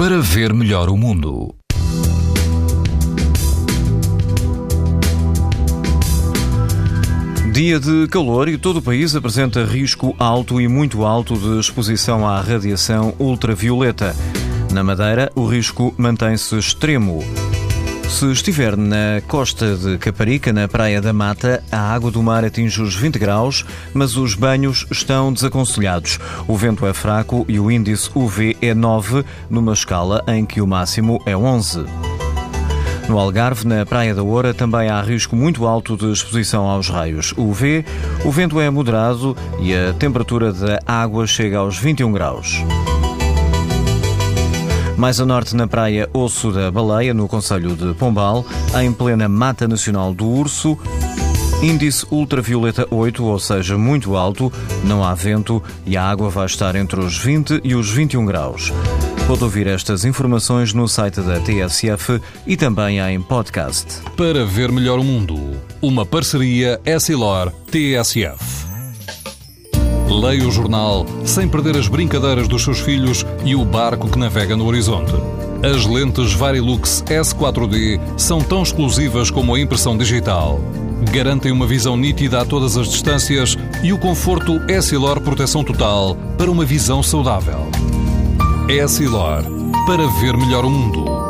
para ver melhor o mundo. Dia de calor e todo o país apresenta risco alto e muito alto de exposição à radiação ultravioleta. Na Madeira, o risco mantém-se extremo. Se estiver na costa de Caparica, na Praia da Mata, a água do mar atinge os 20 graus, mas os banhos estão desaconselhados. O vento é fraco e o índice UV é 9, numa escala em que o máximo é 11. No Algarve, na Praia da Oura, também há risco muito alto de exposição aos raios UV. O vento é moderado e a temperatura da água chega aos 21 graus. Mais a norte, na praia Osso da Baleia, no Conselho de Pombal, em plena Mata Nacional do Urso, índice ultravioleta 8, ou seja, muito alto, não há vento e a água vai estar entre os 20 e os 21 graus. Pode ouvir estas informações no site da TSF e também em podcast. Para ver melhor o mundo, uma parceria Essilor-TSF. Leia o jornal sem perder as brincadeiras dos seus filhos e o barco que navega no horizonte. As lentes Varilux S4D são tão exclusivas como a impressão digital. Garantem uma visão nítida a todas as distâncias e o conforto Essilor Proteção Total para uma visão saudável. Essilor, para ver melhor o mundo.